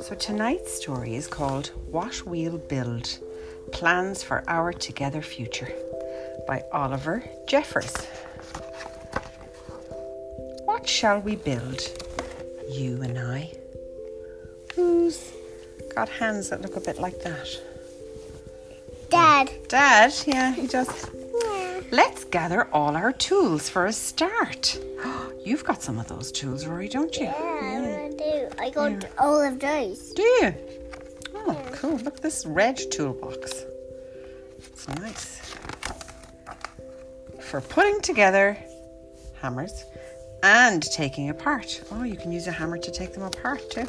So tonight's story is called What We'll Build Plans for Our Together Future by Oliver Jeffers. What shall we build, you and I? Who's got hands that look a bit like that? Dad. Dad, yeah, he does. Yeah. Let's gather all our tools for a start. You've got some of those tools, Rory, don't you? Yeah, I do. I got all of those. Do you? Oh, cool. Look at this red toolbox. It's nice. For putting together hammers and taking apart. Oh, you can use a hammer to take them apart too.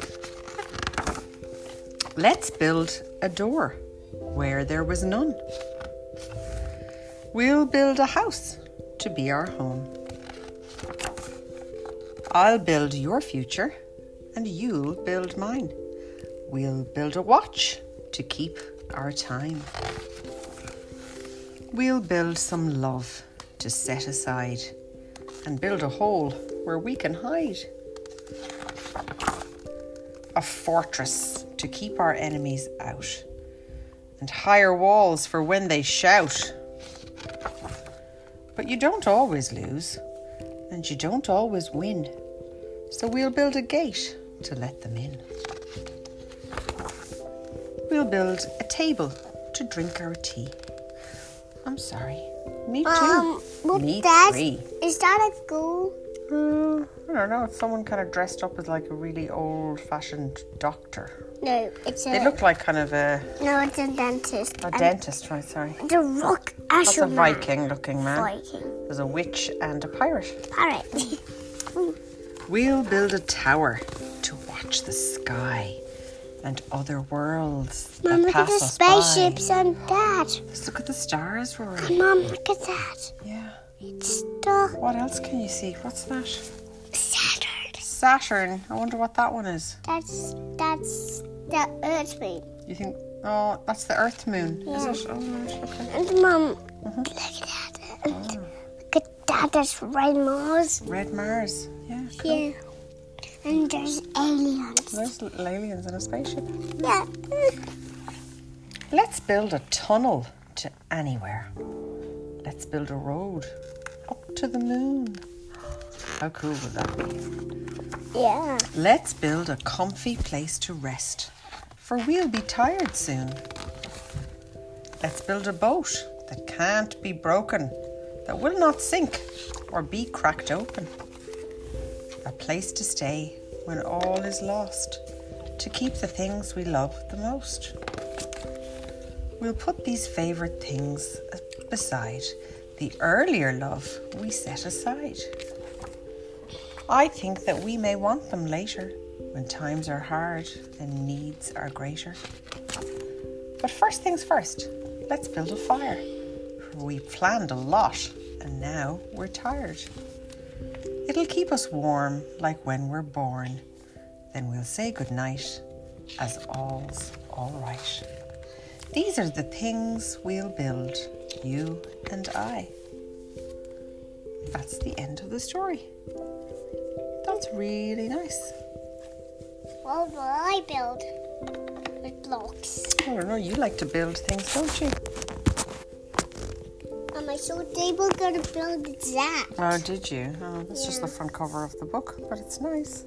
Let's build a door where there was none. We'll build a house to be our home. I'll build your future and you'll build mine. We'll build a watch to keep our time. We'll build some love to set aside and build a hole where we can hide. A fortress to keep our enemies out and higher walls for when they shout. But you don't always lose and you don't always win. So we'll build a gate to let them in. We'll build a table to drink our tea. I'm sorry. Me too. Um, Me Dad, three. is that a school? Uh, I don't know. It's someone kind of dressed up as like a really old-fashioned doctor. No, it's a. They look like kind of a, no, it's a dentist. a dentist, right? Sorry. The rock That's a Viking-looking man. Viking. There's a witch and a pirate. Pirate. We'll build a tower to watch the sky and other worlds Mom, that look at the us by. spaceships and Dad. Let's look at the stars, Rory. Mom, look at that. Yeah. It's the What else can you see? What's that? Saturn. Saturn. I wonder what that one is. That's that's the Earth moon. You think? Oh, that's the Earth moon, Yeah. is it? Oh, right, okay. And Mom, Mm-hmm. look at that. And look at that. There's red Mars. Red Mars. Yeah. Cool. Yeah. And there's aliens. There's little aliens in a spaceship. Yeah. Let's build a tunnel to anywhere. Let's build a road up to the moon. How cool would that be? Yeah. Let's build a comfy place to rest, for we'll be tired soon. Let's build a boat that can't be broken, that will not sink or be cracked open. A place to stay when all is lost, to keep the things we love the most. We'll put these favourite things beside the earlier love we set aside. I think that we may want them later when times are hard and needs are greater. But first things first, let's build a fire. We planned a lot and now we're tired. It'll keep us warm like when we're born. Then we'll say goodnight as all's all right. These are the things we'll build, you and I. That's the end of the story. That's really nice. What will I build? With blocks. Oh, I don't know, you like to build things, don't you? Am I so able gonna build that? Oh, did you? Oh, that's just the front cover of the book, but it's nice.